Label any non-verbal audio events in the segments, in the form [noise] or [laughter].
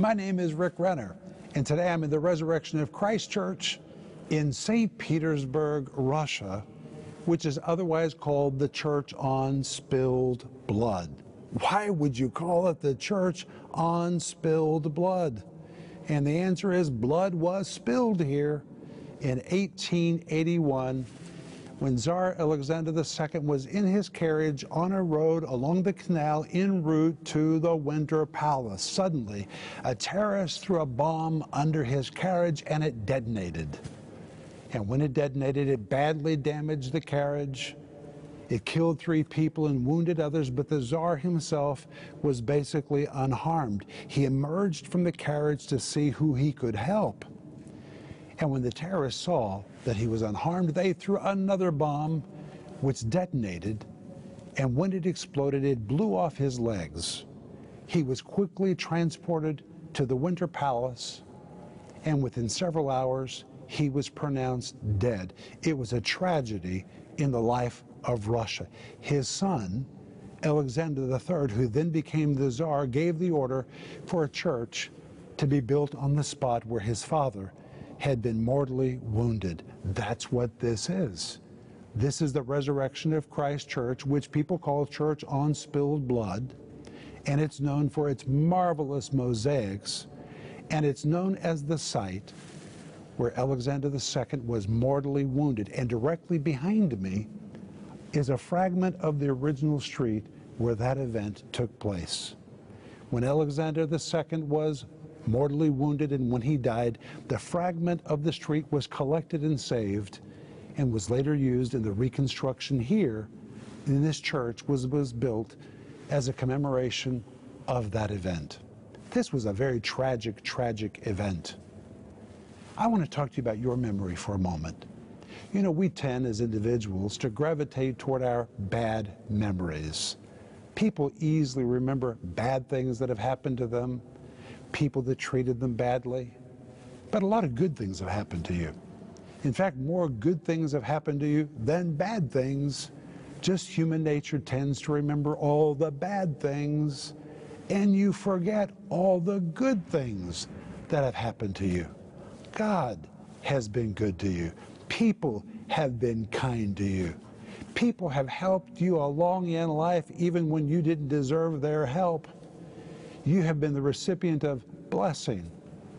My name is Rick Renner, and today I'm in the Resurrection of Christ Church in St. Petersburg, Russia, which is otherwise called the Church on Spilled Blood. Why would you call it the Church on Spilled Blood? And the answer is blood was spilled here in 1881 when Tsar Alexander II was in his carriage on a road along the canal en route to the Winter Palace. Suddenly, a terrorist threw a bomb under his carriage and it detonated. And when it detonated, it badly damaged the carriage. It killed three people and wounded others, but the Tsar himself was basically unharmed. He emerged from the carriage to see who he could help. And when the terrorists saw that he was unharmed, they threw another bomb, which detonated. And when it exploded, it blew off his legs. He was quickly transported to the Winter Palace, and within several hours, he was pronounced dead. It was a tragedy in the life of Russia. His son, Alexander III, who then became the Tsar, gave the order for a church to be built on the spot where his father had been mortally wounded. That's what this is. This is the resurrection of Christ Church, which people call Church on Spilled Blood, and it's known for its marvelous mosaics, and it's known as the site where Alexander II was mortally wounded. And directly behind me is a fragment of the original street where that event took place. When Alexander II was mortally wounded, and when he died, the fragment of the street was collected and saved and was later used in the reconstruction here in this church was, was built as a commemoration of that event. This was a very tragic, tragic event. I want to talk to you about your memory for a moment. You know, we tend as individuals to gravitate toward our bad memories. People easily remember bad things that have happened to them, people that treated them badly. But a lot of good things have happened to you. In fact, more good things have happened to you than bad things. Just human nature tends to remember all the bad things, and you forget all the good things that have happened to you. God has been good to you. People have been kind to you. People have helped you along in life even when you didn't deserve their help. You have been the recipient of blessing,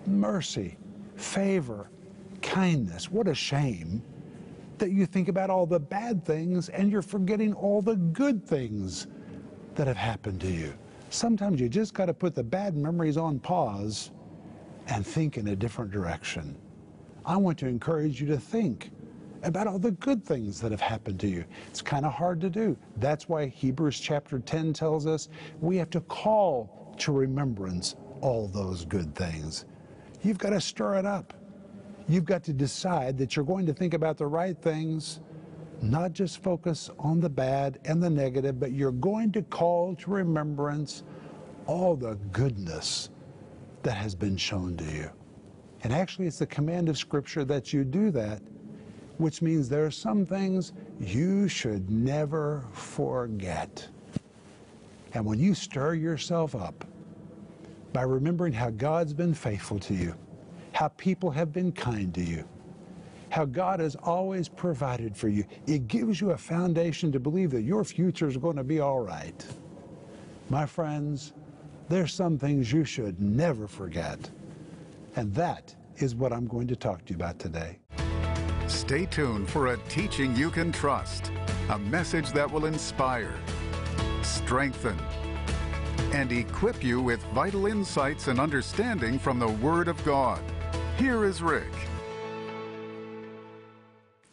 mercy, favor, kindness. What a shame that you think about all the bad things and you're forgetting all the good things that have happened to you. Sometimes you just got to put the bad memories on pause and think in a different direction. I want to encourage you to think about all the good things that have happened to you. It's kind of hard to do. That's why Hebrews chapter 10 tells us we have to call to remembrance all those good things. You've got to stir it up. You've got to decide that you're going to think about the right things, not just focus on the bad and the negative, but you're going to call to remembrance all the goodness that has been shown to you. And actually, it's the command of Scripture that you do that, which means there are some things you should never forget. And when you stir yourself up by remembering how God's been faithful to you, how people have been kind to you, how God has always provided for you, it gives you a foundation to believe that your future is going to be all right. My friends, there's some things you should never forget. And that is what I'm going to talk to you about today. Stay tuned for a teaching you can trust, a message that will inspire, strengthen, and equip you with vital insights and understanding from the Word of God. Here is Rick.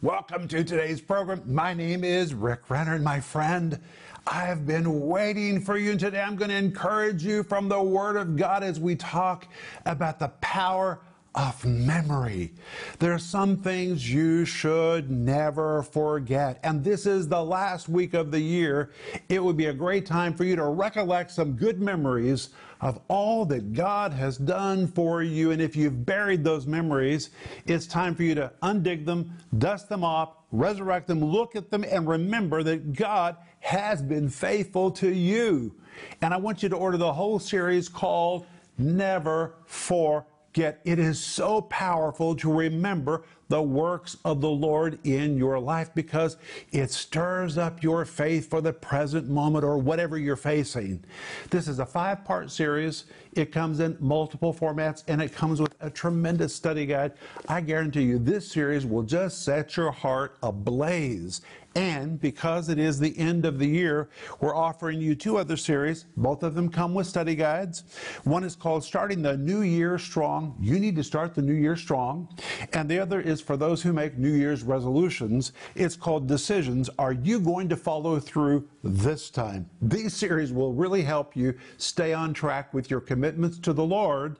Welcome to today's program. My name is Rick Renner, and my friend, I've been waiting for you. And today I'm going to encourage you from the Word of God as we talk about the power of memory. There are some things you should never forget. And this is the last week of the year. It would be a great time for you to recollect some good memories of all that God has done for you. And if you've buried those memories, it's time for you to undig them, dust them off, resurrect them, look at them, and remember that God has been faithful to you. And I want you to order the whole series called never forget. Yet it is so powerful to remember the works of the Lord in your life because it stirs up your faith for the present moment or whatever you're facing. This is a five part series. It comes in multiple formats and it comes with a tremendous study guide. I guarantee you, this series will just set your heart ablaze. And because it is the end of the year, we're offering you two other series. Both of them come with study guides. One is called Starting the New Year Strong. You need to start the new year strong. And the other is for those who make New Year's resolutions. It's called Decisions. Are you going to follow through this time? These series will really help you stay on track with your commitments to the Lord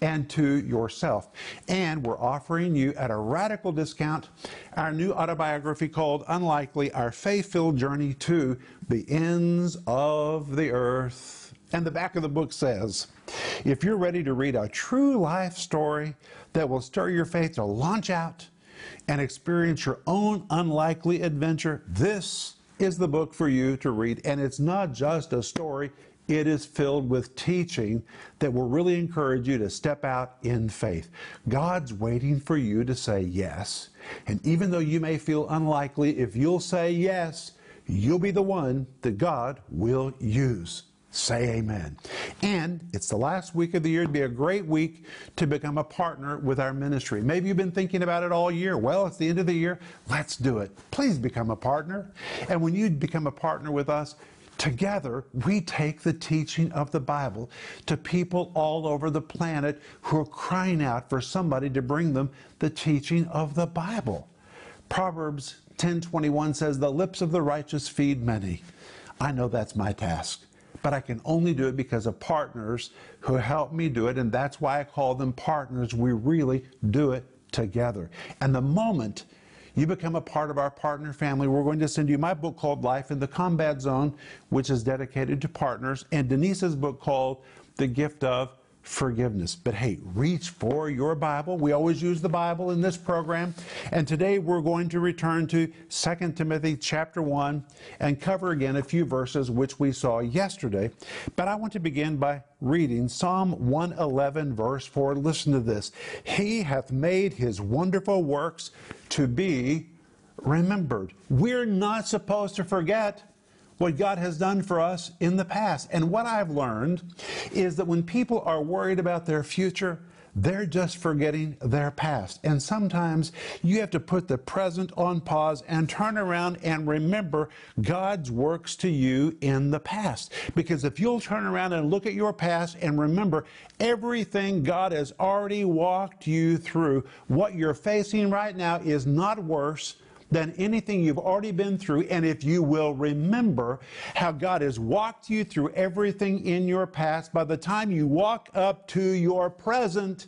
and to yourself. And we're offering you at a radical discount our new autobiography called Unlikely Our Faith Filled Journey to the Ends of the Earth. And the back of the book says, if you're ready to read a true life story that will stir your faith to launch out and experience your own unlikely adventure, this is the book for you to read. And it's not just a story, it is filled with teaching that will really encourage you to step out in faith. God's waiting for you to say yes. And even though you may feel unlikely, if you'll say yes, you'll be the one that God will use. Say amen. And it's the last week of the year. It'd be a great week to become a partner with our ministry. Maybe you've been thinking about it all year. Well, it's the end of the year. Let's do it. Please become a partner. And when you become a partner with us, Together, we take the teaching of the Bible to people all over the planet who are crying out for somebody to bring them the teaching of the Bible. Proverbs 10:21 says, "The lips of the righteous feed many." I know that's my task but I can only do it because of partners who help me do it, and that's why I call them partners. We really do it together. And the moment you become a part of our partner family, we're going to send you my book called Life in the Combat Zone, which is dedicated to partners, and Denise's book called The Gift of forgiveness. But hey, reach for your Bible. We always use the Bible in this program. And today we're going to return to 2 Timothy chapter 1 and cover again a few verses which we saw yesterday. But I want to begin by reading Psalm 111, verse 4. Listen to this He hath made his wonderful works to be remembered. We're not supposed to forget what God has done for us in the past. And what I've learned is that when people are worried about their future, they're just forgetting their past. And sometimes you have to put the present on pause and turn around and remember God's works to you in the past. Because if you'll turn around and look at your past and remember everything God has already walked you through, what you're facing right now is not worse than anything you've already been through. And if you will remember how God has walked you through everything in your past, by the time you walk up to your present,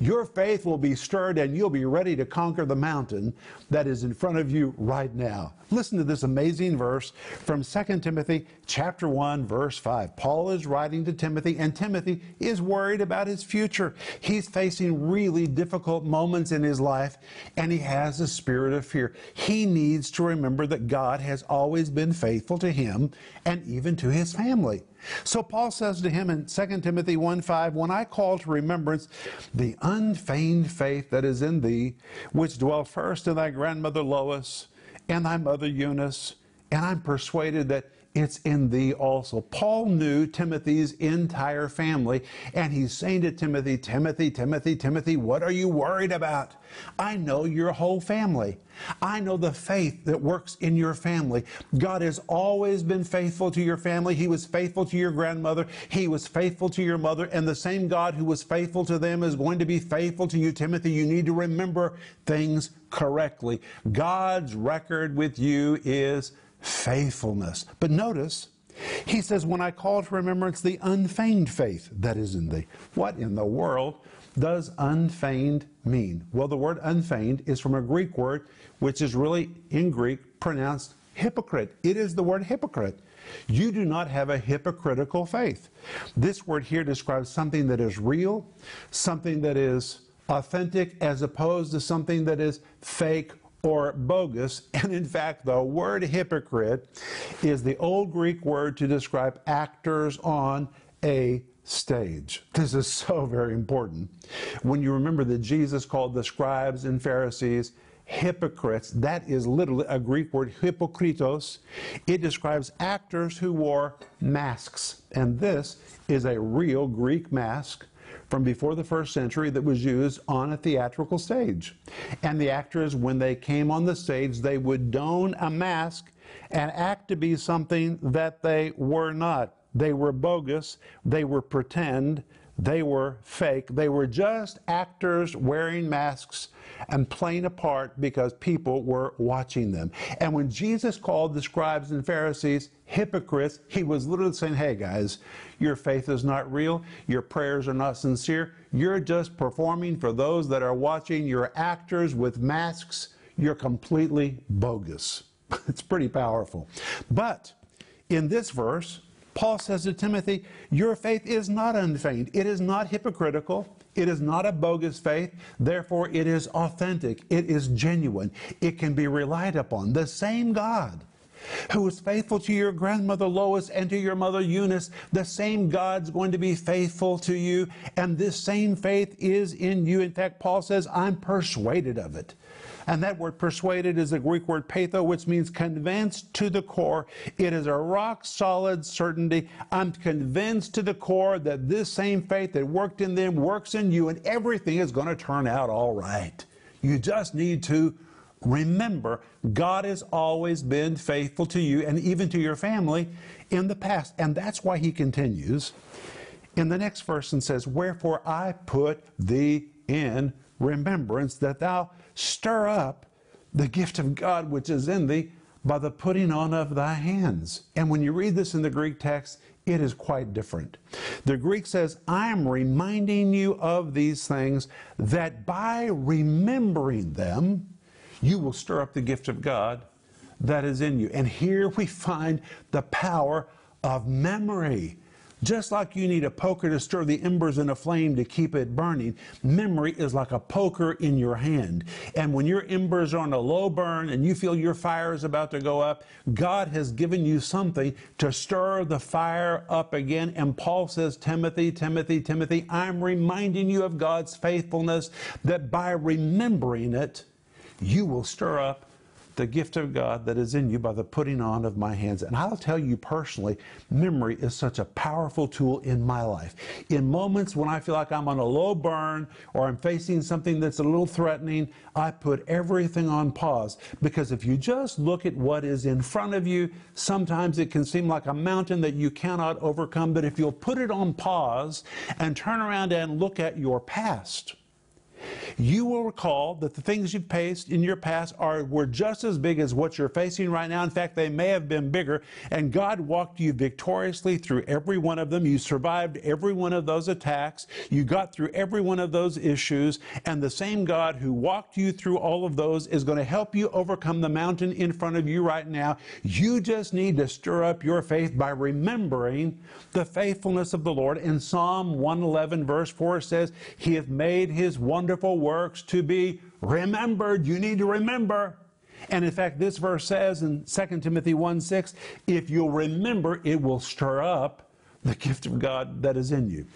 your faith will be stirred and you'll be ready to conquer the mountain that is in front of you right now. Listen to this amazing verse from 2 Timothy chapter 1 verse 5. Paul is writing to Timothy and Timothy is worried about his future. He's facing really difficult moments in his life and he has a spirit of fear. He needs to remember that God has always been faithful to him and even to his family. So Paul says to him in 2 Timothy 1 5, When I call to remembrance the unfeigned faith that is in thee, which dwelt first in thy grandmother Lois and thy mother Eunice, and I'm persuaded that it's in thee also. Paul knew Timothy's entire family, and he's saying to Timothy, Timothy, Timothy, Timothy, what are you worried about? I know your whole family. I know the faith that works in your family. God has always been faithful to your family. He was faithful to your grandmother. He was faithful to your mother. And the same God who was faithful to them is going to be faithful to you, Timothy. You need to remember things correctly. God's record with you is faithfulness. But notice, he says, When I call to remembrance the unfeigned faith that is in thee. What in the world does unfeigned mean? Well, the word unfeigned is from a Greek word which is really in Greek pronounced hypocrite. It is the word hypocrite. You do not have a hypocritical faith. This word here describes something that is real, something that is authentic, as opposed to something that is fake or bogus. [laughs] And in fact, the word hypocrite is the old Greek word to describe actors on a stage. This is so very important. When you remember that Jesus called the scribes and Pharisees hypocrites, that is literally a Greek word, hypokritos. It describes actors who wore masks. And this is a real Greek mask from before the first century that was used on a theatrical stage. And the actors, when they came on the stage, they would don a mask and act to be something that they were not. They were bogus, they were pretend, they were fake. They were just actors wearing masks and playing a part because people were watching them. And when Jesus called the scribes and Pharisees hypocrites, he was literally saying, Hey guys, your faith is not real, your prayers are not sincere, you're just performing for those that are watching, you're actors with masks, you're completely bogus. [laughs] it's pretty powerful. But in this verse, Paul says to Timothy, Your faith is not unfeigned. It is not hypocritical. It is not a bogus faith. Therefore, it is authentic. It is genuine. It can be relied upon. The same God who was faithful to your grandmother Lois and to your mother Eunice, the same God's going to be faithful to you. And this same faith is in you. In fact, Paul says, I'm persuaded of it. And that word persuaded is the Greek word peitho, which means convinced to the core. It is a rock solid certainty. I'm convinced to the core that this same faith that worked in them works in you, and everything is going to turn out all right. You just need to remember God has always been faithful to you and even to your family in the past. And that's why he continues in the next verse and says, Wherefore I put thee in remembrance that thou Stir up the gift of God which is in thee by the putting on of thy hands. And when you read this in the Greek text, it is quite different. The Greek says, I am reminding you of these things that by remembering them, you will stir up the gift of God that is in you. And here we find the power of memory. Just like you need a poker to stir the embers in a flame to keep it burning, memory is like a poker in your hand. And when your embers are on a low burn and you feel your fire is about to go up, God has given you something to stir the fire up again. And Paul says, Timothy, Timothy, Timothy, I'm reminding you of God's faithfulness that by remembering it, you will stir up the gift of God that is in you by the putting on of my hands. And I'll tell you personally, memory is such a powerful tool in my life. In moments when I feel like I'm on a low burn or I'm facing something that's a little threatening, I put everything on pause because if you just look at what is in front of you, sometimes it can seem like a mountain that you cannot overcome. But if you'll put it on pause and turn around and look at your past, you will recall that the things you've faced in your past are were just as big as what you're facing right now. In fact, they may have been bigger. And God walked you victoriously through every one of them. You survived every one of those attacks. You got through every one of those issues. And the same God who walked you through all of those is going to help you overcome the mountain in front of you right now. You just need to stir up your faith by remembering the faithfulness of the Lord. In Psalm 111, verse 4 says, He hath made his wonderful works to be remembered. You need to remember. And in fact, this verse says in 2 Timothy 1 6, if you'll remember, it will stir up the gift of God that is in you.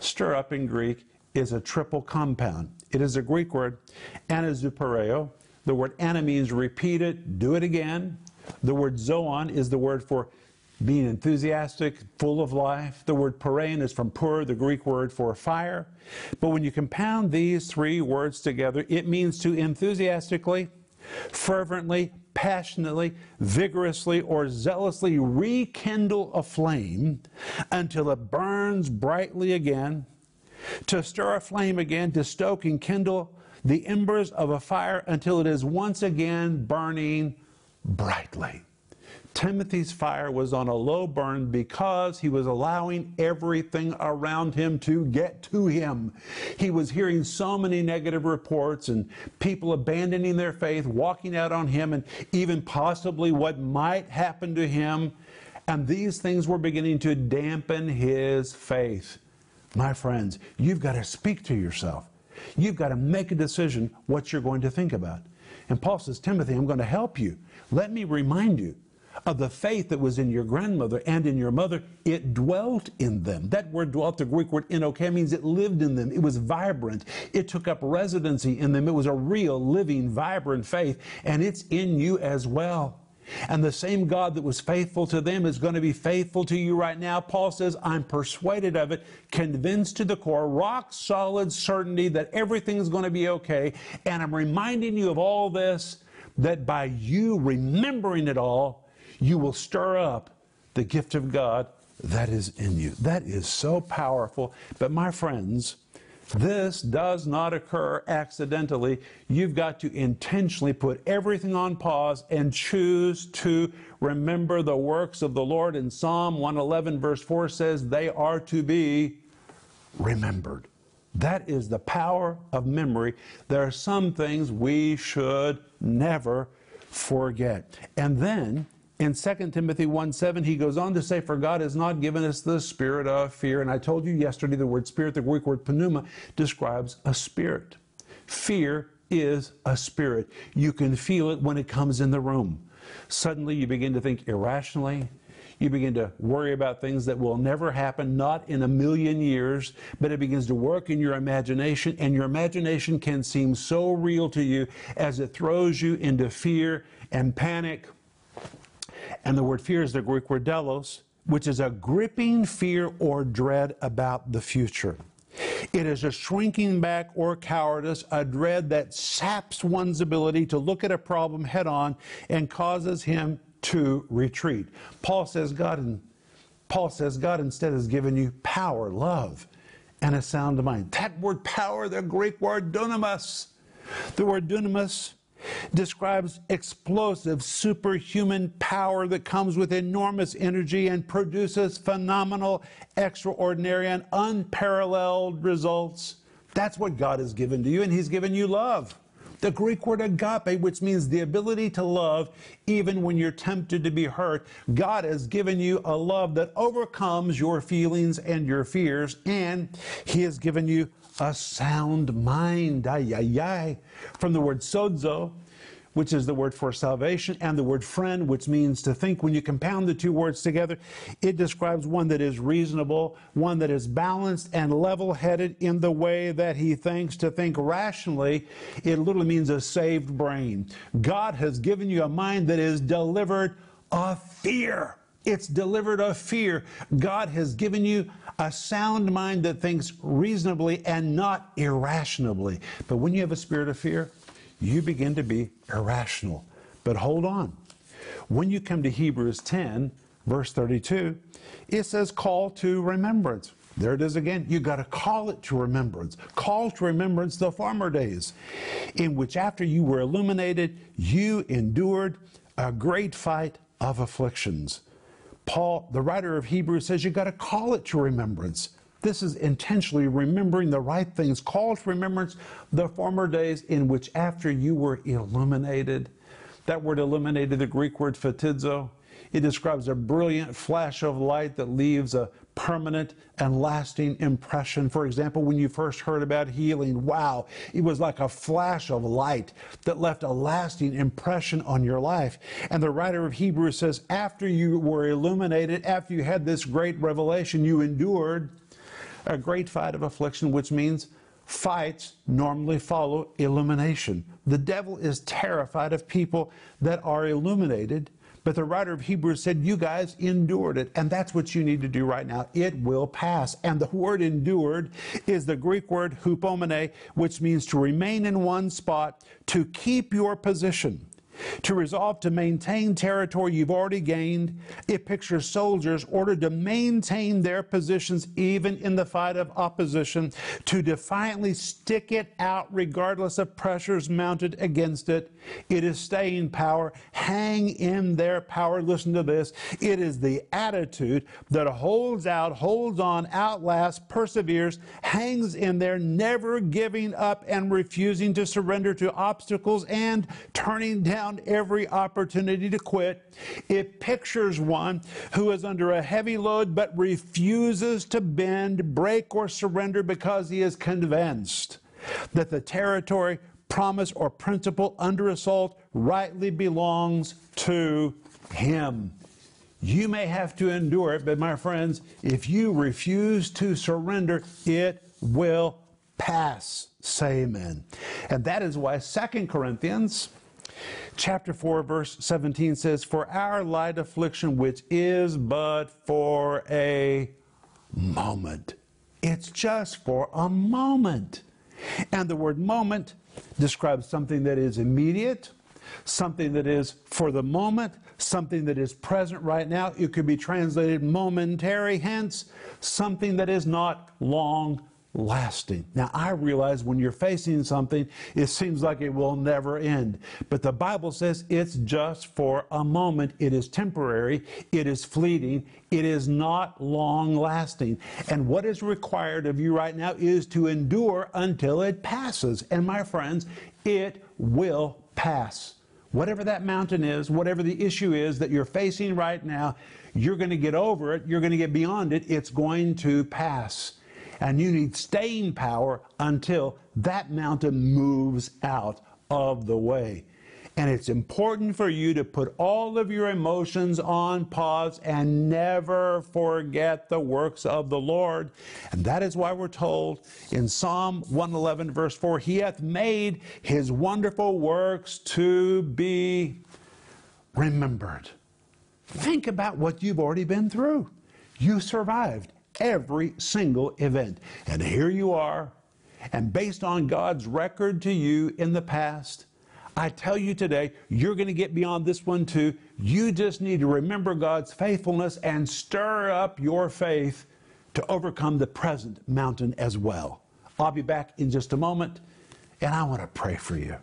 Stir up in Greek is a triple compound. It is a Greek word, anazopureo. The word ana means repeat it, do it again. The word zoon is the word for being enthusiastic, full of life. The word parein is from pur, the Greek word for fire. But when you compound these three words together, it means to enthusiastically, fervently, passionately, vigorously, or zealously rekindle a flame until it burns brightly again, to stir a flame again, to stoke and kindle the embers of a fire until it is once again burning brightly. Timothy's fire was on a low burn because he was allowing everything around him to get to him. He was hearing so many negative reports and people abandoning their faith, walking out on him, and even possibly what might happen to him. And these things were beginning to dampen his faith. My friends, you've got to speak to yourself. You've got to make a decision what you're going to think about. And Paul says, Timothy, I'm going to help you. Let me remind you of the faith that was in your grandmother and in your mother, it dwelt in them. That word dwelt, the Greek word enoke, means it lived in them. It was vibrant. It took up residency in them. It was a real, living, vibrant faith, and it's in you as well. And the same God that was faithful to them is going to be faithful to you right now. Paul says, I'm persuaded of it, convinced to the core, rock solid certainty that everything's going to be okay. And I'm reminding you of all this, that by you remembering it all, you will stir up the gift of God that is in you. That is so powerful. But my friends, this does not occur accidentally. You've got to intentionally put everything on pause and choose to remember the works of the Lord. In Psalm 111, verse 4 says, They are to be remembered. That is the power of memory. There are some things we should never forget. And then in 2 Timothy 1 7, he goes on to say, For God has not given us the spirit of fear. And I told you yesterday the word spirit, the Greek word pneuma, describes a spirit. Fear is a spirit. You can feel it when it comes in the room. Suddenly you begin to think irrationally. You begin to worry about things that will never happen, not in a million years, but it begins to work in your imagination, and your imagination can seem so real to you as it throws you into fear and panic and the word fear is the Greek word deilos, which is a gripping fear or dread about the future. It is a shrinking back or cowardice, a dread that saps one's ability to look at a problem head on and causes him to retreat. Paul says God Paul says God instead has given you power, love, and a sound mind. That word power, the Greek word dunamis. The word dunamis describes explosive, superhuman power that comes with enormous energy and produces phenomenal, extraordinary, and unparalleled results. That's what God has given to you, and He's given you love. The Greek word agape, which means the ability to love even when you're tempted to be hurt. God has given you a love that overcomes your feelings and your fears, and He has given you a sound mind. Ay, ay, ay. From the word sozo, which is the word for salvation, and the word phren, which means to think. When you compound the two words together, it describes one that is reasonable, one that is balanced and level headed in the way that he thinks. To think rationally, it literally means a saved brain. God has given you a mind that is delivered of fear. It's delivered of fear. God has given you a sound mind that thinks reasonably and not irrationally. But when you have a spirit of fear, you begin to be irrational. But hold on. When you come to Hebrews 10, verse 32, it says, call to remembrance. There it is again. You got to call it to remembrance. Call to remembrance the former days, in which after you were illuminated, you endured a great fight of afflictions Paul, the writer of Hebrews, says you've got to call it to remembrance. This is intentionally remembering the right things. Call to remembrance the former days in which, after you were illuminated, that word illuminated, the Greek word photizo, it describes a brilliant flash of light that leaves a permanent and lasting impression. For example, when you first heard about healing, wow, it was like a flash of light that left a lasting impression on your life. And the writer of Hebrews says, after you were illuminated, after you had this great revelation, you endured a great fight of affliction, which means fights normally follow illumination. The devil is terrified of people that are illuminated but the writer of Hebrews said, You guys endured it. And that's what you need to do right now. It will pass. And the word endured is the Greek word hupomene, which means to remain in one spot, to keep your position to resolve to maintain territory you've already gained. It pictures soldiers ordered to maintain their positions even in the fight of opposition, to defiantly stick it out regardless of pressures mounted against it. It is staying power. Hang in their power. Listen to this. It is the attitude that holds out, holds on, outlasts, perseveres, hangs in there, never giving up and refusing to surrender to obstacles and turning down every opportunity to quit. It pictures one who is under a heavy load but refuses to bend, break, or surrender because he is convinced that the territory, promise, or principle under assault rightly belongs to Him. You may have to endure it, but my friends, if you refuse to surrender, it will pass. Say amen. And that is why Second Corinthians chapter 4 verse 17 says, "For our light affliction which is but for a moment." It's just for a moment. And the word moment describes something that is immediate, something that is for the moment, something that is present right now. It could be translated momentary, hence, something that is not long lasting. Now, I realize when you're facing something, it seems like it will never end. But the Bible says it's just for a moment. It is temporary, it is fleeting, it is not long lasting. And what is required of you right now is to endure until it passes. And my friends, it will pass. Whatever that mountain is, whatever the issue is that you're facing right now, you're going to get over it, you're going to get beyond it, it's going to pass. And you need staying power until that mountain moves out of the way. And it's important for you to put all of your emotions on pause and never forget the works of the Lord. And that is why we're told in Psalm 111, verse 4 He hath made His wonderful works to be remembered. Think about what you've already been through. You survived every single event. And here you are. And based on God's record to you in the past, I tell you today, you're going to get beyond this one too. You just need to remember God's faithfulness and stir up your faith to overcome the present mountain as well. I'll be back in just a moment, and I want to pray for you.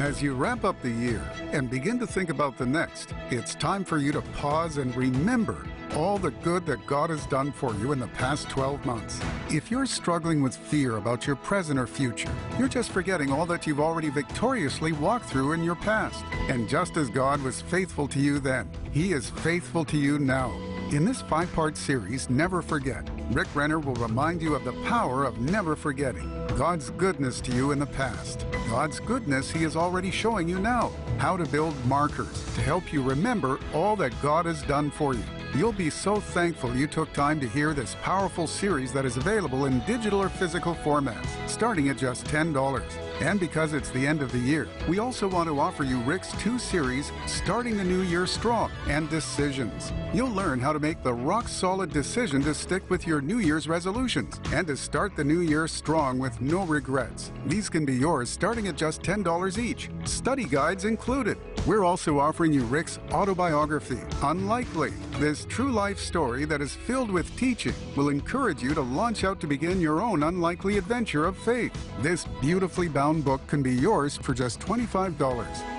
As you wrap up the year and begin to think about the next, it's time for you to pause and remember all the good that God has done for you in the past 12 months. If you're struggling with fear about your present or future, you're just forgetting all that you've already victoriously walked through in your past. And just as God was faithful to you then, He is faithful to you now. In this five part series, Never Forget, Rick Renner will remind you of the power of never forgetting God's goodness to you in the past, God's goodness He is already showing you now, how to build markers to help you remember all that God has done for you. You'll be so thankful you took time to hear this powerful series that is available in digital or physical formats, starting at just $10. And because it's the end of the year, we also want to offer you Rick's two series, Starting the New Year Strong and Decisions. You'll learn how to make the rock solid decision to stick with your New Year's resolutions and to start the new year strong with no regrets. These can be yours starting at just $10 each, study guides included. We're also offering you Rick's autobiography, Unlikely. This true life story that is filled with teaching will encourage you to launch out to begin your own unlikely adventure of faith. This beautifully bound book can be yours for just $25.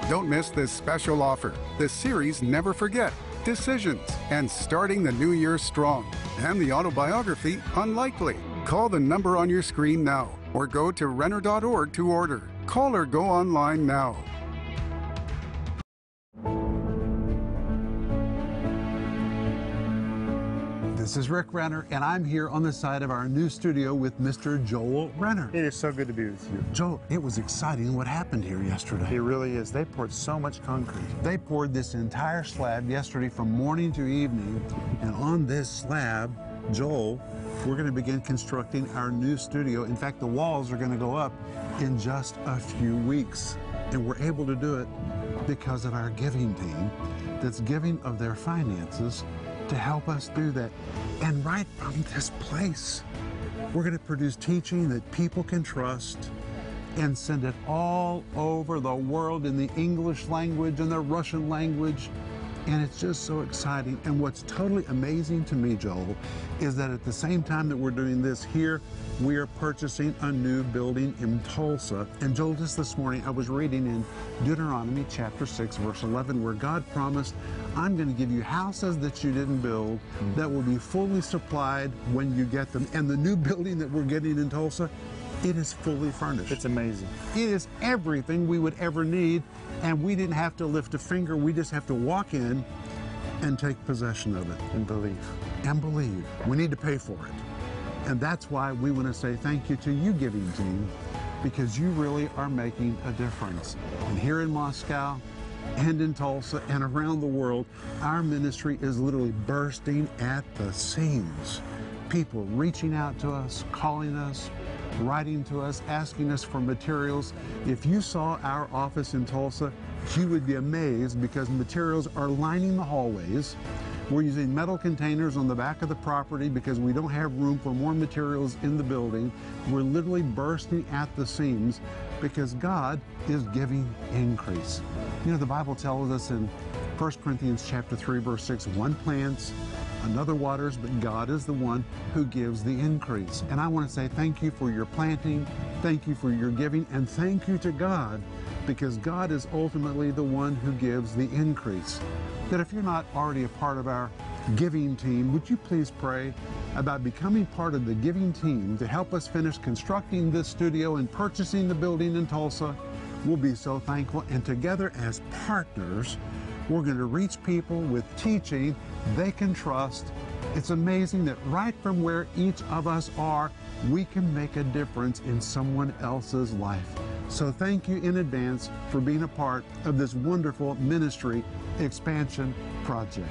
Don't miss this special offer. The series Never Forget, Decisions, and Starting the New Year Strong, and the autobiography Unlikely. Call the number on your screen now or go to Renner.org to order. Call or go online now. This is Rick Renner, and I'm here on the side of our new studio with Mr. Joel Renner. It is so good to be with you. Joel, it was exciting what happened here yesterday. It really is. They poured so much concrete. They poured this entire slab yesterday from morning to evening, and on this slab, Joel, we're going to begin constructing our new studio. In fact, the walls are going to go up in just a few weeks, and we're able to do it because of our giving team that's giving of their finances to help us do that. And right from this place, we're going to produce teaching that people can trust and send it all over the world in the English language and the Russian language. And it's just so exciting. And what's totally amazing to me, Joel, is that at the same time that we're doing this here, we are purchasing a new building in Tulsa. And Joel, just this morning, I was reading in Deuteronomy chapter 6, verse 11, where God promised, I'm going to give you houses that you didn't build mm. that will be fully supplied when you get them. And the new [laughs] building that we're getting in Tulsa, it is fully furnished. It's amazing. It is everything we would ever need, and we didn't have to lift a finger. We just have to walk in and take possession of it And believe. and believe. We need to pay for it. And that's why we want to say thank you to you, giving team, because you really are making a difference. And here in Moscow, and in Tulsa and around the world, our ministry is literally bursting at the seams. People reaching out to us, calling us, writing to us, asking us for materials. If you saw our office in Tulsa, you would be amazed because materials are lining the hallways. We're using metal containers on the back of the property because we don't have room for more materials in the building. We're literally bursting at the seams because God is giving increase. You know, the Bible tells us in 1 Corinthians chapter 3 verse 6, one plants, another waters, but God is the one who gives the increase. And I want to say thank you for your planting, thank you for your giving, and thank you to God because God is ultimately the one who gives the increase. That if you're not already a part of our giving team, would you please pray about becoming part of the giving team to help us finish constructing this studio and purchasing the building in Tulsa? We'll be so thankful. And together as partners, we're going to reach people with teaching they can trust. It's amazing that right from where each of us are, we can make a difference in someone else's life. So thank you in advance for being a part of this wonderful ministry expansion project.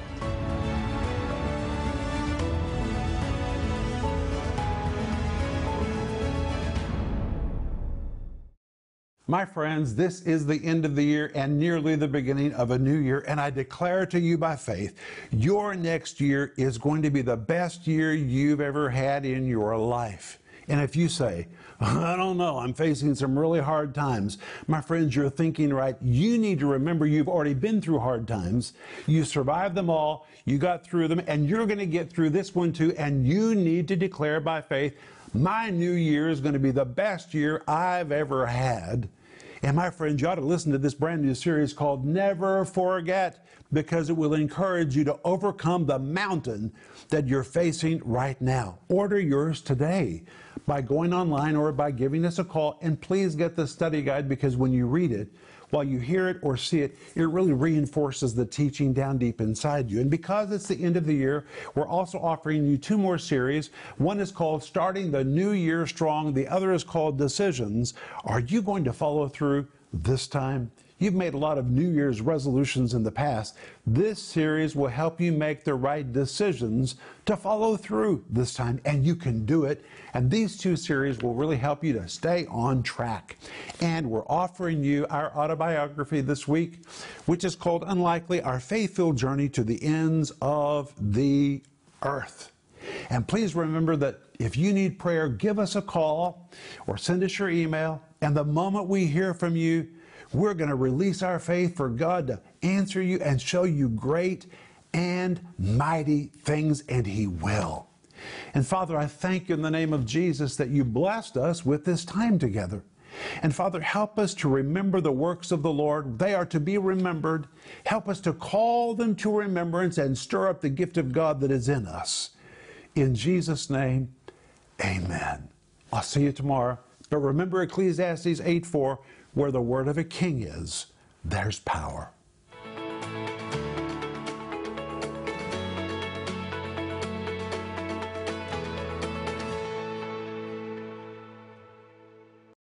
My friends, this is the end of the year and nearly the beginning of a new year, and I declare to you by faith, your next year is going to be the best year you've ever had in your life. And if you say, I don't know, I'm facing some really hard times, my friends, you're thinking right. You need to remember you've already been through hard times. You survived them all, you got through them, and you're going to get through this one too. And you need to declare by faith, my new year is going to be the best year I've ever had. And my friends, you ought to listen to this brand new series called Never Forget because it will encourage you to overcome the mountain that you're facing right now. Order yours today by going online or by giving us a call. And please get the study guide because when you read it, while you hear it or see it, it really reinforces the teaching down deep inside you. And because it's the end of the year, we're also offering you two more series. One is called Starting the New Year Strong, the other is called Decisions. Are you going to follow through this time? You've made a lot of New Year's resolutions in the past. This series will help you make the right decisions to follow through this time, and you can do it. And these two series will really help you to stay on track. And we're offering you our autobiography this week, which is called Unlikely Our Faith Filled Journey to the Ends of the Earth. And please remember that if you need prayer, give us a call or send us your email. And the moment we hear from you, we're going to release our faith for God to answer you and show you great and mighty things, and He will. And Father, I thank you in the name of Jesus that you blessed us with this time together. And Father, help us to remember the works of the Lord. They are to be remembered. Help us to call them to remembrance and stir up the gift of God that is in us. In Jesus' name, amen. I'll see you tomorrow. But remember Ecclesiastes 8 4 where the word of a king is, there's power.